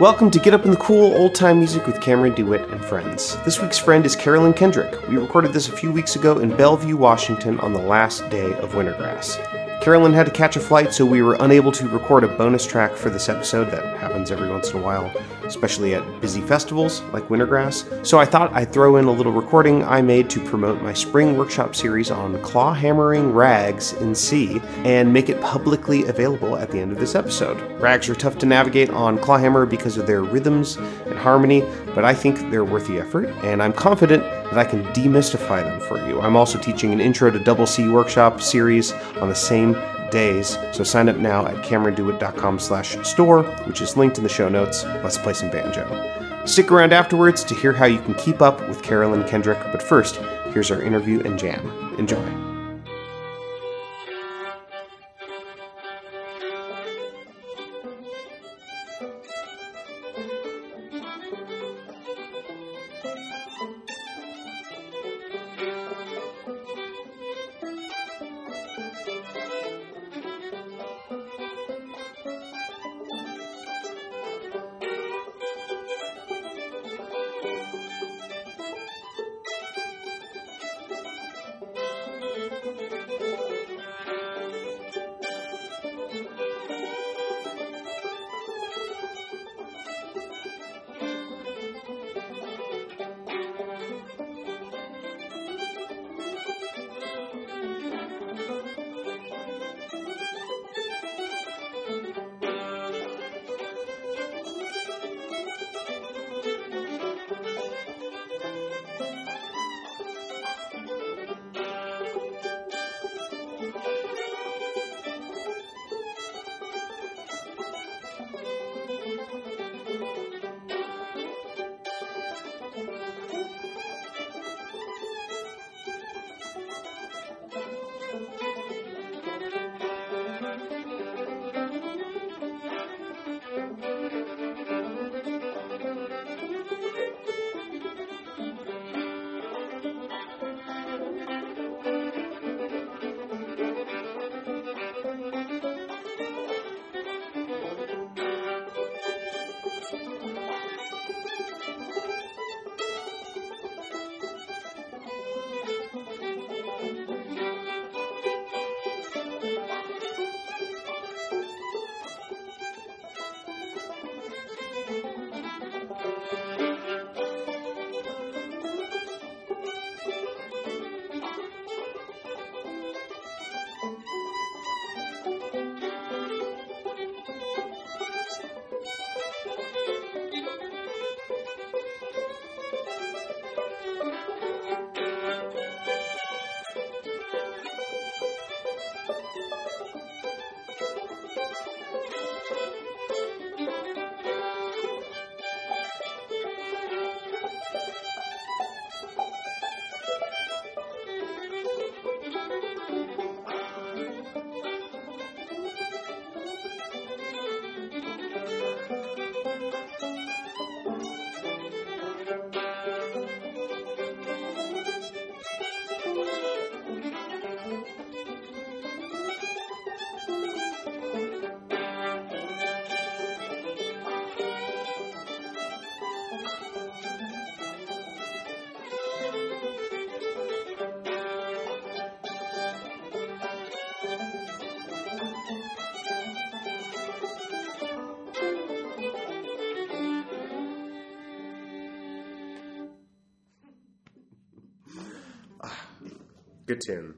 Welcome to Get Up in the Cool Old Time Music with Cameron DeWhitt and friends. This week's friend is Carolyn Kendrick. We recorded this a few weeks ago in Bellevue, Washington on the last day of Wintergrass. Carolyn had to catch a flight, so we were unable to record a bonus track for this episode. That happens every once in a while, especially at busy festivals like Wintergrass. So I thought I'd throw in a little recording I made to promote my spring workshop series on claw hammering rags in C and make it publicly available at the end of this episode. Rags are tough to navigate on clawhammer because of their rhythms and harmony, but I think they're worth the effort, and I'm confident that I can demystify them for you. I'm also teaching an Intro to Double C workshop series on the same days, so sign up now at camerondewhitt.com slash store, which is linked in the show notes. Let's play some banjo. Stick around afterwards to hear how you can keep up with Carolyn Kendrick, but first, here's our interview and jam. Enjoy. Good tune.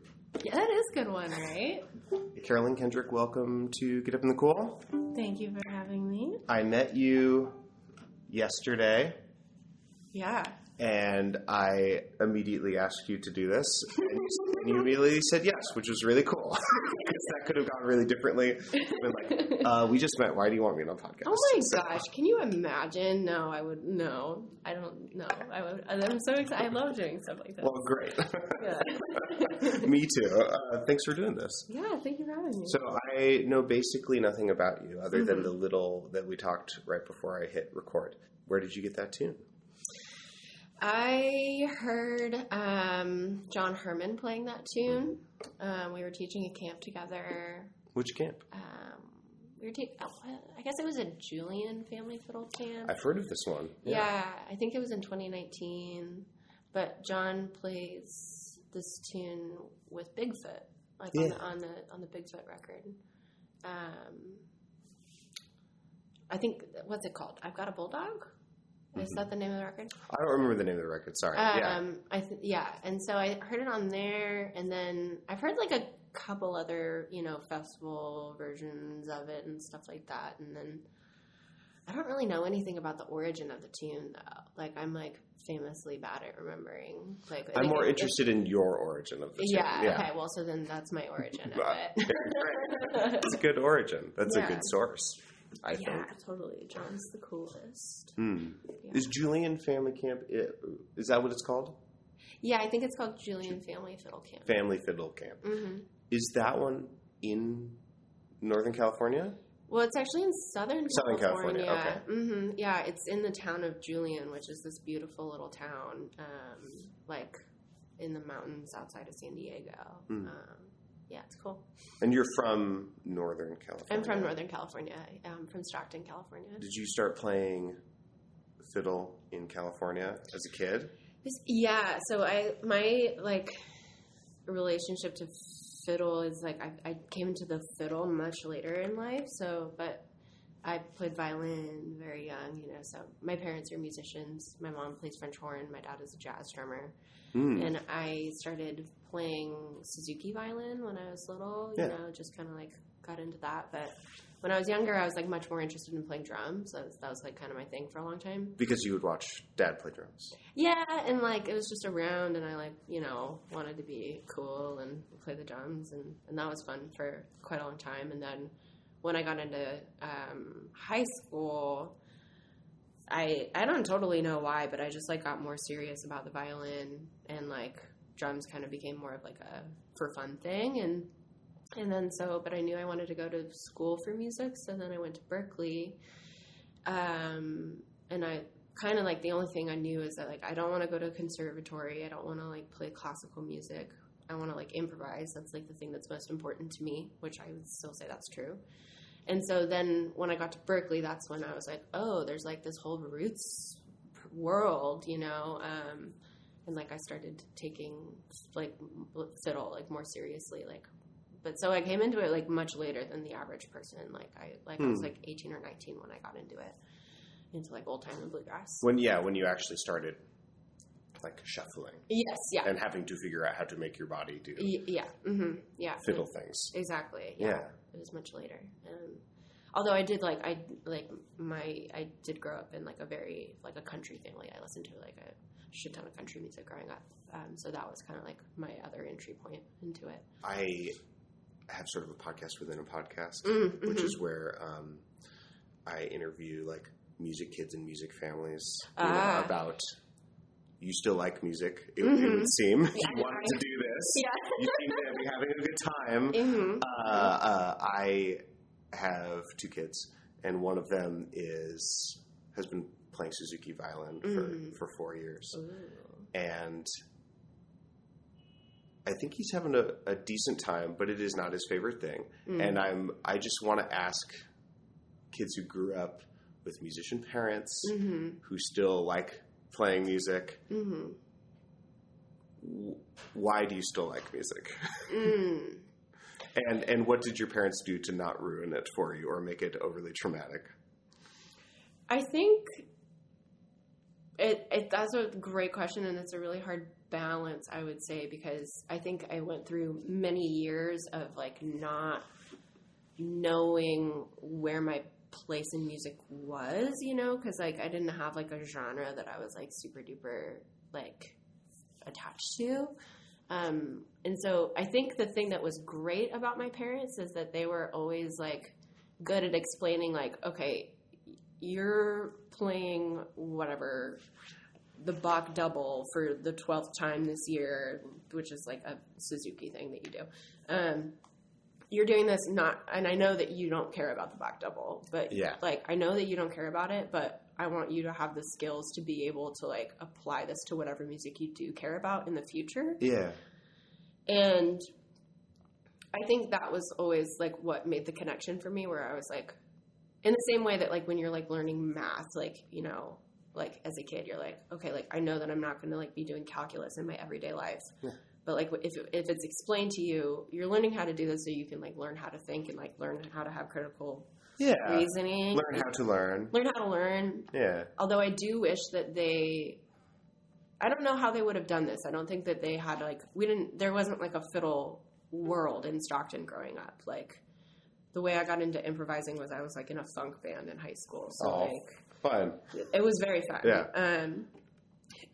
Yeah, that is a good one, right? Carolyn Kendrick, welcome to Get Up in the Cool. Thank you for having me. I met you yesterday Yeah. and I immediately asked you to do this, and you, immediately said yes, which was really cool. Because that could have gone really differently. Like, uh, we just met. Why do you want me on a podcast? Oh my So- gosh, can you imagine? No, I would no. I. I would I'm so excited. I love doing stuff like that. Well, great. Yeah. me too. Uh, thanks for doing this. yeah, thank you for having me. So I know basically nothing about you other than Mhm. the little that we talked right before I hit record. Where did you get that tune? I heard um, John Herrmann playing that tune. Um, we were teaching a camp together. Which camp? Um, we were taking. I guess it was a Julian family fiddle camp. I've heard of this one. Yeah. I think it was in 2019. But John plays this tune with Bigfoot, like on, the, on the on the Bigfoot record. Um, I think what's it called? I've got a bulldog. Is that the name of the record? I don't remember the name of the record. Sorry. yeah. Um, I th- yeah, and so I heard it on there, and then I've heard like a couple other you know festival versions of it and stuff like that, and then I don't really know anything about the origin of the tune though. Like I'm like famously bad at remembering. Like I'm think more it- interested in your origin of the tune. Yeah, Okay. Well, so then that's my origin of it. It's a good origin. That's a good source. I think. yeah, totally. John's the coolest. Hmm. Yeah. Is Julian Family Camp? Is that what it's called? Yeah, I think it's called Julian Family Fiddle Camp. Family Fiddle Camp. hmm Is that one in Northern California? Well, it's actually in Southern California. Southern California. California, hmm Yeah, it's in the town of Julian, which is this beautiful little town, um, like in the mountains outside of San Diego. Hmm. Um, yeah, it's cool. And you're from Northern California. I'm from Northern California. I'm from Stockton, California. Did you start playing fiddle in California as a kid? Yeah, so I my like relationship to fiddle is like I, I came into the fiddle much later in life. So, but I played violin very young, you know. So my parents are musicians. My mom plays French horn. My dad is a jazz drummer, Hmm. and I started playing Suzuki violin when I was little. You Yeah. know, just kind of like got into that. But when I was younger, I was like much more interested in playing drums. That was, that was like kind of my thing for a long time. Because you would watch Dad play drums. Yeah, and like it was just around, and I like you know wanted to be cool and play the drums, and and that was fun for quite a long time. And then when I got into um, high school, I I don't totally know why, but I just like got more serious about the violin, and like drums kind of became more of like a for fun thing, and and then so, but I knew I wanted to go to school for music, so then I went to Berklee. Um, and I kind of like the only thing I knew is that like I don't want to go to a conservatory. I don't want to like play classical music. I want to like improvise. That's like the thing that's most important to me, which I would still say that's true. And so then when I got to Berklee, that's when I was like, oh, there's like this whole roots world, you know. Um, and like I started taking like fiddle like more seriously, like. But so I came into it like much later than the average person. Like I like I was Hmm. like 18 or 19 when I got into it, into like old time and bluegrass. When yeah, when you actually started like shuffling Yes, yeah, and having to figure out how to make your body do Y- yeah, hmm yeah, fiddle things. Exactly. Yeah. Yeah. It was much later. Um, although I did like I like my I did grow up in like a very like a country family. I listened to like a shit ton of country music growing up. Um, so that was kind of like my other entry point into it. I have sort of a podcast within a podcast, Mm, which is where um, I interview like music kids and music families you know, Ah. about. You still like music? It, it Mhm. would seem you Yeah, wanted to do this. Yeah. You seem to be having a good time. hmm Uh, uh, I have two kids, and one of them is has been playing Suzuki violin Mm. for, for four years, and I think he's having a, a decent time, but it is not his favorite thing. Mm. And I'm I just want to ask kids who grew up with musician parents hmm who still like playing music. hmm Why do you still like music? Mm. And and what did your parents do to not ruin it for you or make it overly traumatic? I think it, it that's a great question and it's a really hard balance I would say because I think I went through many years of like not knowing where my place in music was, you know, cuz like I didn't have like a genre that I was like super duper like attached to. Um, and so I think the thing that was great about my parents is that they were always like good at explaining like okay you're playing whatever the Bach double for the 12th time this year, which is like a Suzuki thing that you do. Um, you're doing this not, and I know that you don't care about the Bach double, but Yeah. like I know that you don't care about it, but I want you to have the skills to be able to like apply this to whatever music you do care about in the future. Yeah. And I think that was always like what made the connection for me, where I was like, in the same way that like when you're like learning math, like you know, like as a kid, you're like, okay, like I know that I'm not going to like be doing calculus in my everyday life. Yeah. But like if if it's explained to you, you're learning how to do this so you can like learn how to think and like learn how to have critical Yeah. reasoning, Learn how to learn. learn how to learn. Yeah. Although I do wish that they I don't know how they would have done this. I don't think that they had like we didn't there wasn't like a fiddle world in Stockton growing up. Like the way I got into improvising was I was like in a funk band in high school. So Oh. like Fun. it was very fun. Yeah. Um,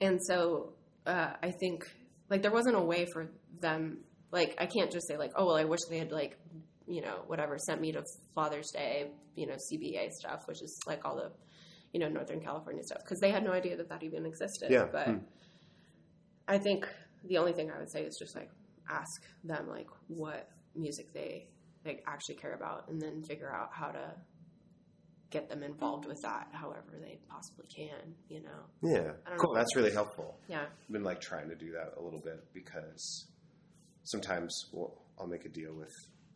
and so uh, I think like there wasn't a way for them. Like I can't just say like, oh well, I wish they had like you know whatever sent me to Father's Day, you know CBA stuff, which is like all the you know Northern California stuff because they had no idea that that even existed. Yeah. But Hmm. I think the only thing I would say is just like ask them like what music they like actually care about, and then figure out how to get them involved with that however they possibly can, you know. Yeah. Cool. know. That's really helpful. Yeah. I've been like trying to do that a little bit because sometimes well, I'll make a deal with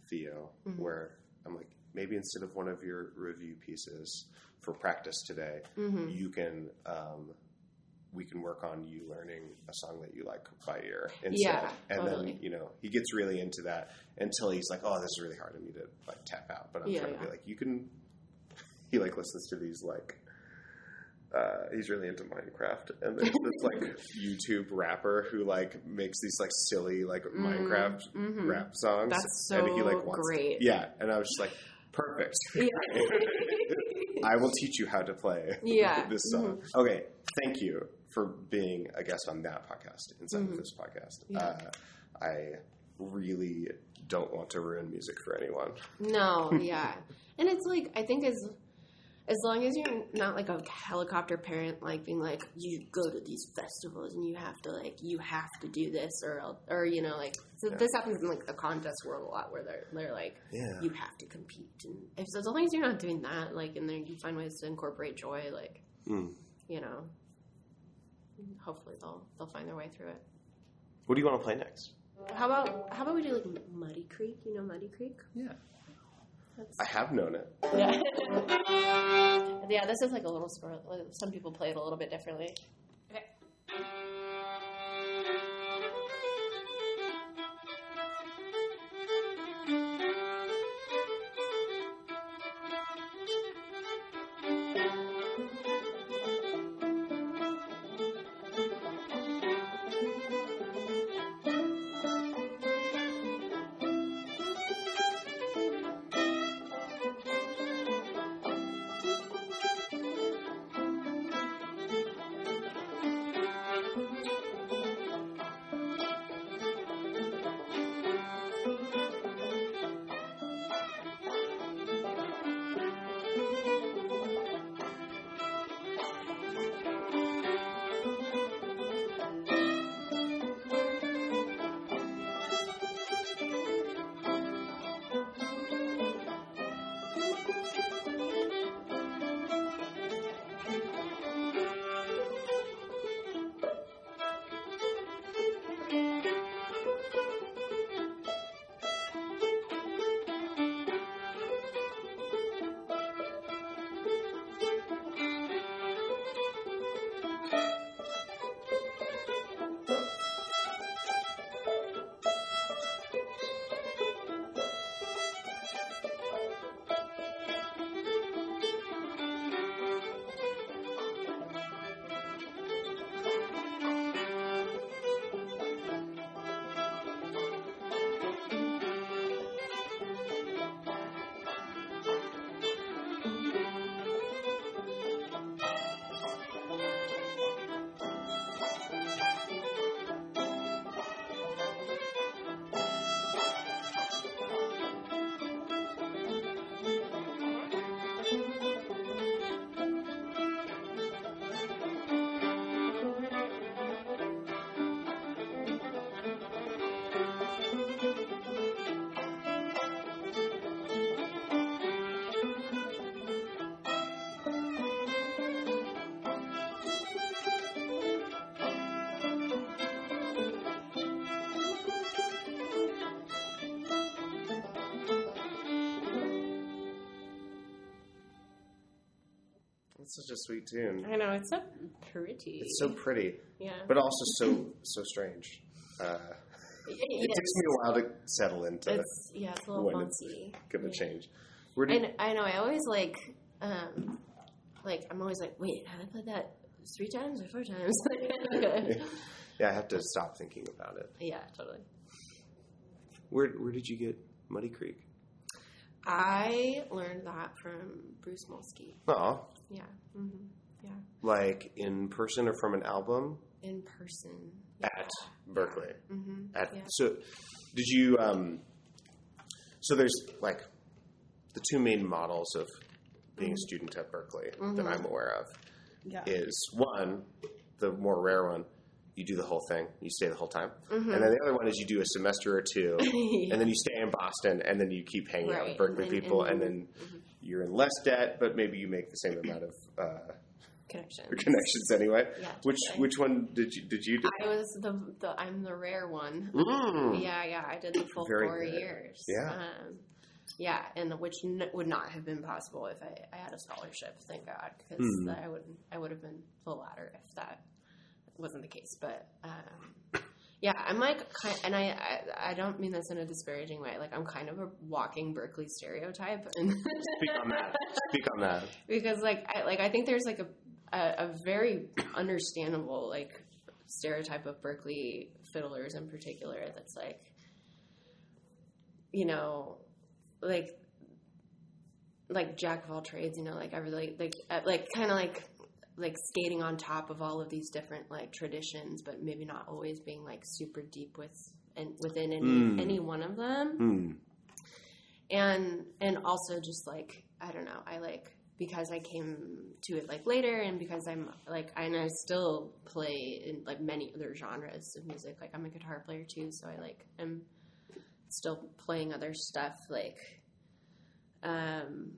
Theo Mm-hmm. where I'm like, maybe instead of one of your review pieces for practice today, Mm-hmm. you can. Um, we can work on you learning a song that you like by ear instead. Yeah, and totally. then, you know, he gets really into that until he's like, oh, this is really hard. I need to like tap out. But I'm Yeah, trying to be like, you can, he like listens to these like, uh, he's really into Minecraft, and there's this like YouTube rapper who like makes these like silly like Minecraft mhm. rap songs. That's and he like so wants great. yeah, and I was just like, perfect. Yeah. I will teach you how to play Yeah. this song. Okay, thank you for being a guest on that podcast instead of this podcast. Mm-hmm. Yeah. Uh, I really don't want to ruin music for anyone. No, yeah. And it's like I think as as long as you're not like a helicopter parent, like being like you go to these festivals and you have to like you have to do this or or you know like so this happens in like the contest world a lot where they're they're like Yeah. you have to compete and if so as long as you're not doing that like and then you find ways to incorporate joy like Mm. you know hopefully they'll they'll find their way through it. What do you want to play next? How about how about we do like Muddy Creek? You know Muddy Creek? Yeah. That's, I have known it. yeah. yeah, this is like a little squirrel. Some people play it a little bit differently. Sweet tune. I know it's so pretty. It's so pretty, yeah. but also so so strange. Uh, it, it takes me a while to settle into It's yeah, it's a little when it's funky. gonna yeah. change. Where do you, And I know I always like, um, like I'm always like, wait, have I played that three times or four times? yeah, I have to stop thinking about it. yeah, totally. Where where did you get Muddy Creek? I learned that from Bruce Molsky. Oh, Yeah, hmm yeah, like in person or from an album in person. at Berklee. hmm At Yeah. so, did you? Um, so there's like the two main models of being a student at Berklee that I'm aware of Yeah. is one, the more rare one, you do the whole thing, you stay the whole time, Mhm. and then the other one is you do a semester or two, Yeah. and then you stay in Boston, and then you keep hanging out with Berklee and then- people, and and then- then you're in less debt, but maybe you make the same amount of uh, Connection. connections anyway. Yeah, Which which one did you did you do? I was the, the I'm the rare one. Mm. Yeah, yeah, I did the full Very four good. years. Yeah. um, yeah, and which n- would not have been possible if I, I had a scholarship. Thank God, because Hmm. I would I would have been the latter if that wasn't the case. But um, yeah, I'm like, kind, and I, I I don't mean this in a disparaging way. Like I'm kind of a walking Berklee stereotype, and Speak on that. Speak on that. because like I like I think there's like a, a a very understandable like stereotype of Berklee fiddlers in particular that's like you know like like jack of all trades you know like I really like uh, like kind of like like skating on top of all of these different like traditions but maybe not always being like super deep with and within any Mm. any one of them Hmm. and and also just like I don't know, I like because I came to it like later, and because I'm like I and I still play in like many other genres of music. Like I'm a guitar player too, so I like am still playing other stuff. Like, um,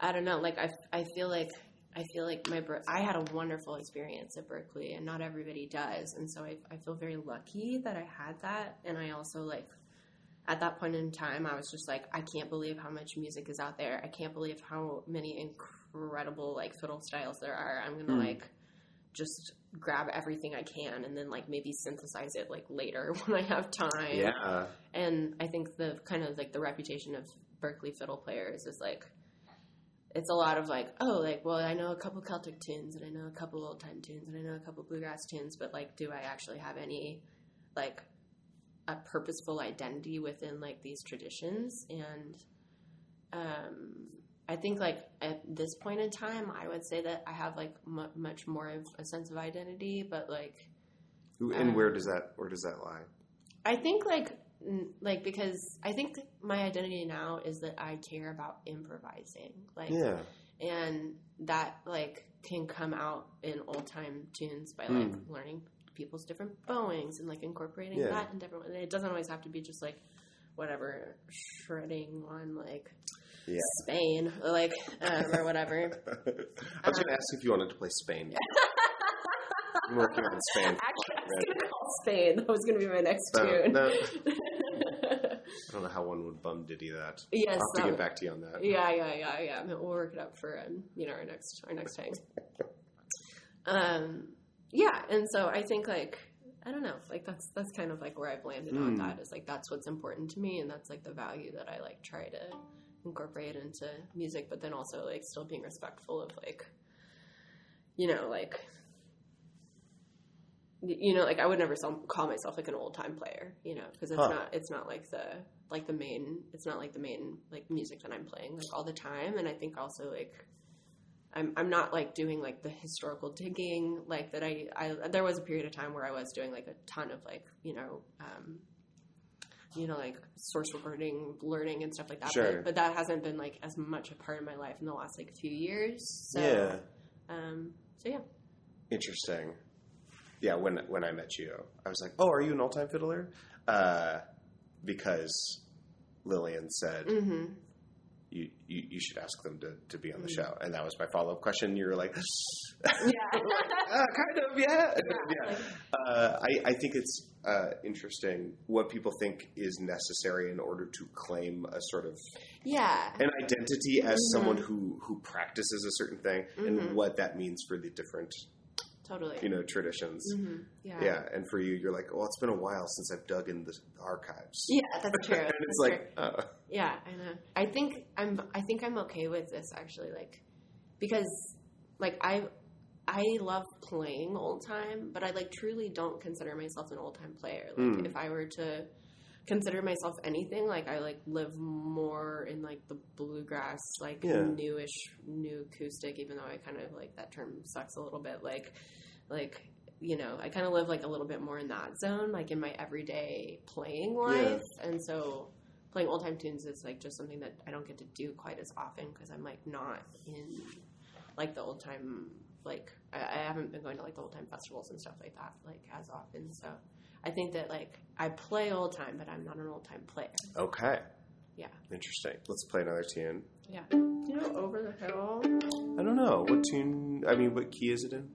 I don't know. Like I I feel like. I feel like my I had a wonderful experience at Berklee, and not everybody does, and so I, I feel very lucky that I had that. And I also like at that point in time, I was just like, I can't believe how much music is out there. I can't believe how many incredible like fiddle styles there are. I'm gonna Hmm. like just grab everything I can and then like maybe synthesize it like later when I have time. Yeah. And I think the kind of like the reputation of Berklee fiddle players is like it's a lot of like, oh, like, well, I know a couple Celtic tunes and I know a couple old time tunes and I know a couple bluegrass tunes, but like, do I actually have any like a purposeful identity within like these traditions? And um, I think like at this point in time, I would say that I have like mu much more of a sense of identity, but like Who- And Um, where does that where does that lie? I think like like because I think my identity now is that I care about improvising, like, Yeah. and that like can come out in old time tunes by like Mm. learning people's different bowings and like incorporating Yeah. that in different. and It doesn't always have to be just like whatever shredding on like Yeah. Spain, like um, or whatever. I was going to ask if you wanted to play Spain. I'm working on Spain. Actually, I was gonna call Spain. That was gonna be my next No, tune. no. I don't know how one would bum diddy that. yes, I'll have to um, get back to you on that. Yeah, yeah, yeah, yeah. We'll work it up for um, you know our next our next time. Um, yeah, and so I think like I don't know, like that's that's kind of like where I've landed on Mm. that is like that's what's important to me, and that's like the value that I like try to incorporate into music, but then also like still being respectful of like you know like you know like I would never call myself like an old time player, you know, because it's Huh. not it's not like the like the main it's not like the main like music that I'm playing like all the time, and I think also like I'm I'm not like doing like the historical digging like that I I there was a period of time where I was doing like a ton of like you know um you know like source recording learning and stuff like that Sure. but, but that hasn't been like as much a part of my life in the last like few years so yeah. um so yeah Interesting. Yeah, when when I met you, I was like, "Oh, are you an all-time fiddler?" Uh, because Lillian said, mm-hmm you, you, you should ask them to, to be on the show. And that was my follow up question. You were like, Yeah. uh, kind of, yeah. Yeah, like- Uh, I, I think it's uh, interesting what people think is necessary in order to claim a sort of yeah. an identity as Mhm. someone who, who practices a certain thing and Mhm. what that means for the different Totally. you know traditions. hmm Yeah. Yeah, and for you, you're like, well, it's been a while since I've dug in the archives. Yeah, that's true. and it's like, uh, Yeah, I know. I think I'm. I think I'm okay with this actually, like, because like I, I love playing old time, but I like truly don't consider myself an old time player. Like, Mm. if I were to consider myself anything, like I like live more in like the bluegrass, like Yeah. newish, new acoustic. Even though I kind of like that term sucks a little bit. Like, like you know, I kind of live like a little bit more in that zone, like in my everyday playing life, and so playing old time tunes is like just something that I don't get to do quite as often because I'm like not in like the old time like I, I haven't been going to like the old time festivals and stuff like that like as often. So I think that like I play old time, but I'm not an old time player. okay. Yeah. Interesting. Let's play another tune. Yeah. You know, over the hill. I don't know. What tune, I mean, what key is it in?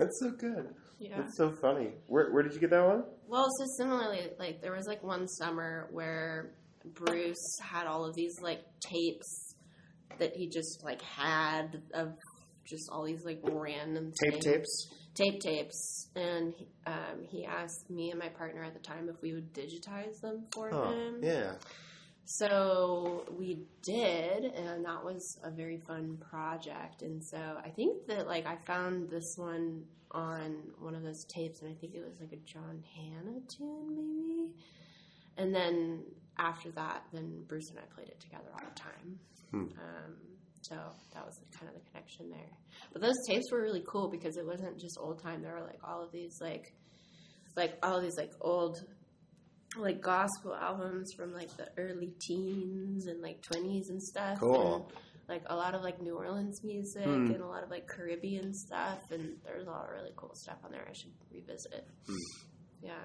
That's so good. Yeah. That's so funny. Where where did you get that one? Well, so similarly, like there was like one summer where Bruce had all of these like tapes that he just like had of just all these like random Tape things. tapes. tape tapes, and he- um, he asked me and my partner at the time if we would digitize them for Oh, him. yeah. So we did, and that was a very fun project. And so I think that like I found this one on one of those tapes, and I think it was like a John Hanna tune, maybe. And then after that, then Bruce and I played it together all the time. Hmm. Um, so that was kind of the connection there. But those tapes were really cool because it wasn't just old time. There were like all of these like, like all of these like old like gospel albums from like the early teens and like 20s and stuff. Cool. And, like a lot of like New Orleans music Hmm. and a lot of like Caribbean stuff and there's a lot of really cool stuff on there. I should revisit it. Hmm. Yeah.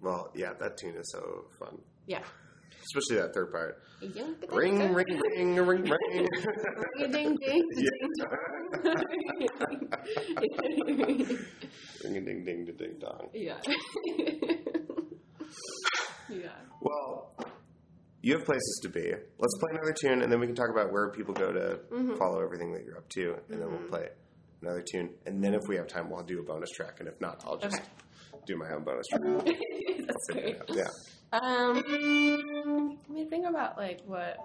Well, yeah, that tune is so fun. Yeah. Especially that third part. Ring Ring, ring, ring, ring, ring. ding ding Ring a ding ding da ding dong. Yeah. Yeah. Well, you have places to be. Let's play another tune, and then we can talk about where people go to Mhm. follow everything that you're up to, and then we'll Mhm. play another tune. And then if we have time, we'll do a bonus track, and if not, I'll just Okay. do my own bonus track. That's great. Yeah. Um, let me think about like what.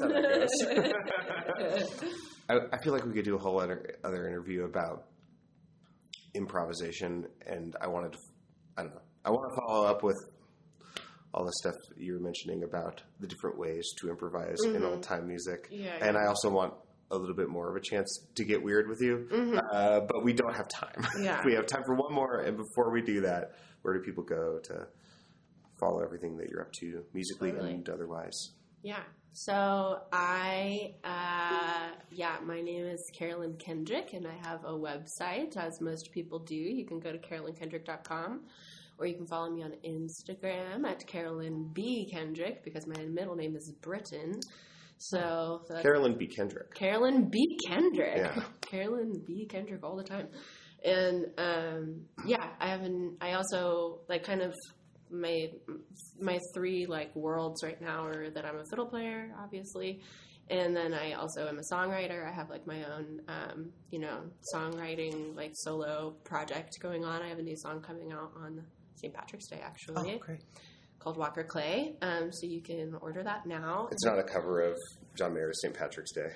That's how that goes. I, I feel like we could do a whole other, other interview about improvisation, and I wanted to, I don't know, I want to follow up with all the stuff you were mentioning about the different ways to improvise in old time music. Yeah, And I also want a little bit more of a chance to get weird with you, uh, but we don't have time. Yeah. we have time for one more, and before we do that, where do people go to follow everything that you're up to musically Totally. and otherwise? Yeah. So I, uh, yeah, my name is Carolyn Kendrick, and I have a website, as most people do. You can go to carolynkendrick.com, or you can follow me on Instagram at Carolyn B Kendrick because my middle name is Britton. So that's Carolyn B. Kendrick. Carolyn B. Kendrick. Yeah. Carolyn B. Kendrick all the time. And um, yeah, I have an. I also like kind of my my three like worlds right now are that I'm a fiddle player, obviously, and then I also am a songwriter. I have like my own, um, you know, songwriting like solo project going on. I have a new song coming out on St. Patrick's Day, actually, Oh, great. called Walker Clay. Um, so you can order that now. It's not a cover of John Mayer's St. Patrick's Day.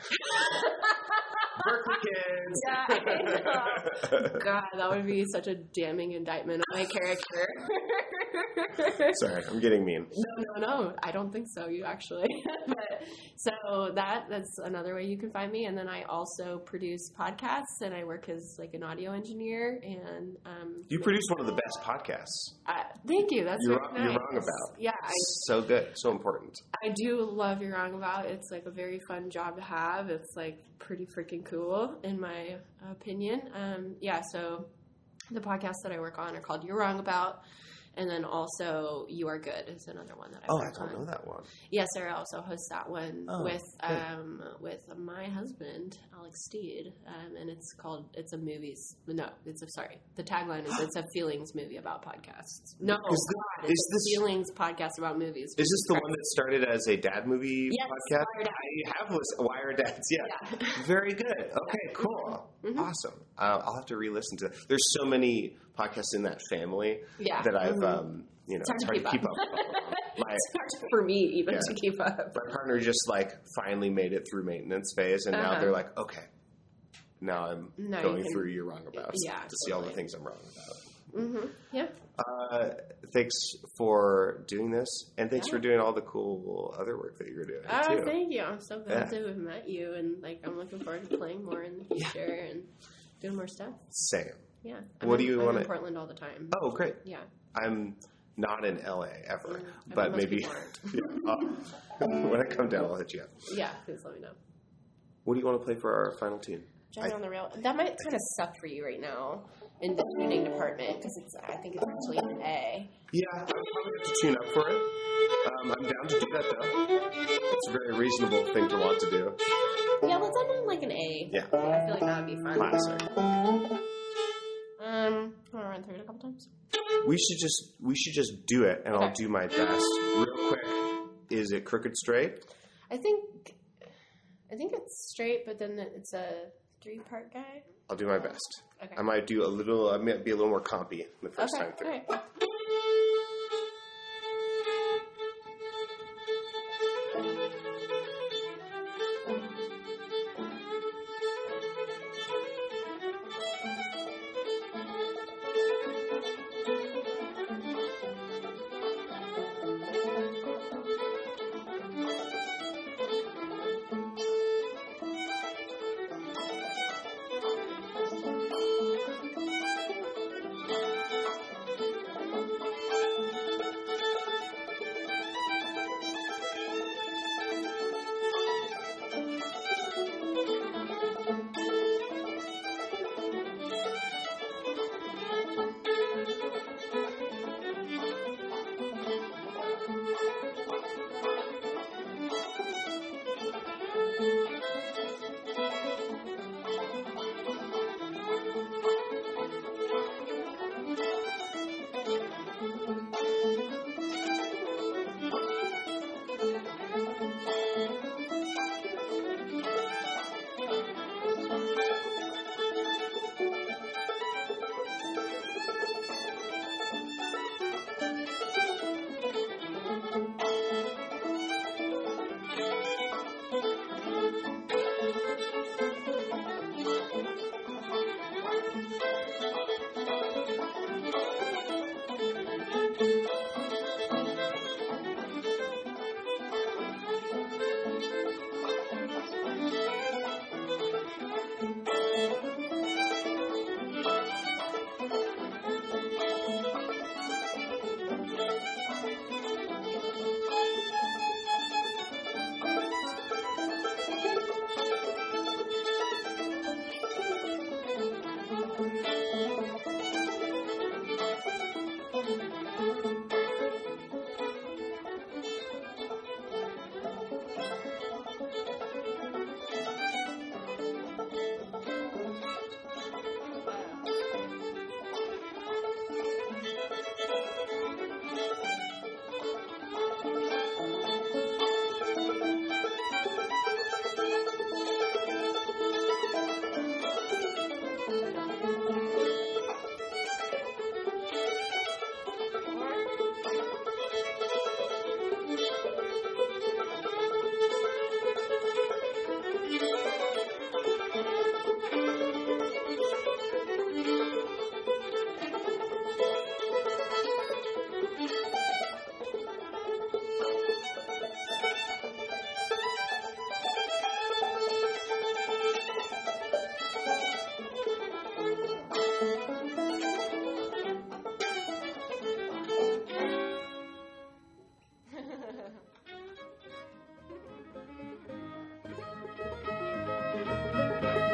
Berklee kids. Yeah, God, that would be such a damning indictment on my character. Sorry, I'm getting mean. no, no, no. I don't think so. You actually. but so that that's another way you can find me. And then I also produce podcasts, and I work as like an audio engineer. And um, You produce one of the best podcasts. I, thank you. That's You're wrong- you're wrong about. Yeah, I, So good, so important. I do love You're Wrong About. It's like a very fun job to have. It's like pretty freaking cool, in my opinion. Um, yeah, so the podcasts that I work on are called You're Wrong About. And then also You Are Good is another one that I Oh, I don't on. know that one. Yeah, Sarah also hosts that one Oh, with good. um, with my husband Alex Steed, um, and it's called it's a movies. No, it's a sorry. The tagline is it's a feelings movie about podcasts. No, Is is it's this- feelings podcast about movies. Is this the one that started as a dad movie Yes, podcast? I have listened. Why Are Dads, yeah. Yeah. Very good. Okay, cool. Mhm. Awesome. Uh, I'll have to re-listen to. There's so many podcasts in that family Yeah. that I've, Mhm. um, you know, It's hard to keep up. up. My, it's hard for me even Yeah. to keep up. my partner just like finally made it through maintenance phase, and now Uh-huh. they're like, okay, now I'm Now you going can- through you're wrong about Yeah, to see all the things I'm wrong about. Hmm Yeah. Uh, thanks for doing this, and thanks Yeah. for doing all the cool other work that you're doing Oh, too. thank you. I'm so glad Yeah. to have met you, and like I'm looking forward to playing more in the future and doing more stuff. Same. Yeah. What I'm do in- you wanna- in Portland all the time. Oh, great. Yeah. I'm not in LA ever, Mm, but maybe people aren't. yeah, I'll- when I come down, I'll hit you up. Yeah. Please let me know. What do you want to play for our final tune? Driving I- on the rail. That might kind of suck for you right now in the tuning department because it's. I think it's actually an A. Yeah, I'm probably have to tune up for it. Um, I'm down to do that though. It's a very reasonable thing to want to do. Yeah, let's end on like an A. Yeah. I feel like that would be fun. Classic. Um, want to run through it a couple times? We should just we should just do it, and I'll do my best. Real quick, is it crooked straight? I think. I think it's straight, but then it's a three-part guy. I'll do my best. Okay. I might do a little. I might be a little more compy the first okay. time through.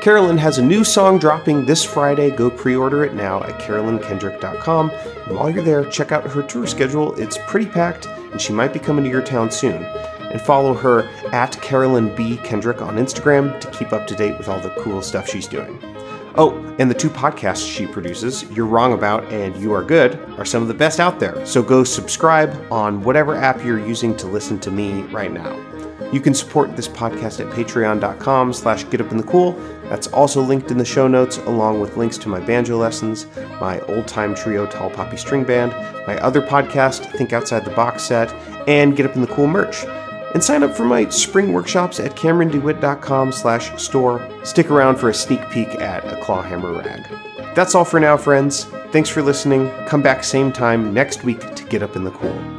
Carolyn has a new song dropping this Friday. Go pre order it now at carolynkendrick.com. And while you're there, check out her tour schedule. It's pretty packed, and she might be coming to your town soon. And follow her at Carolyn B. Kendrick on Instagram to keep up to date with all the cool stuff she's doing. Oh, and the two podcasts she produces, You're Wrong About and You Are Good, are some of the best out there. So go subscribe on whatever app you're using to listen to me right now. You can support this podcast at patreon.com slash getupinthecool. That's also linked in the show notes, along with links to my banjo lessons, my old-time trio Tall Poppy String Band, my other podcast, Think Outside the Box Set, and Get Up in the Cool merch. And sign up for my spring workshops at camerondewhitt.com slash store. Stick around for a sneak peek at a clawhammer rag. That's all for now, friends. Thanks for listening. Come back same time next week to Get Up in the Cool.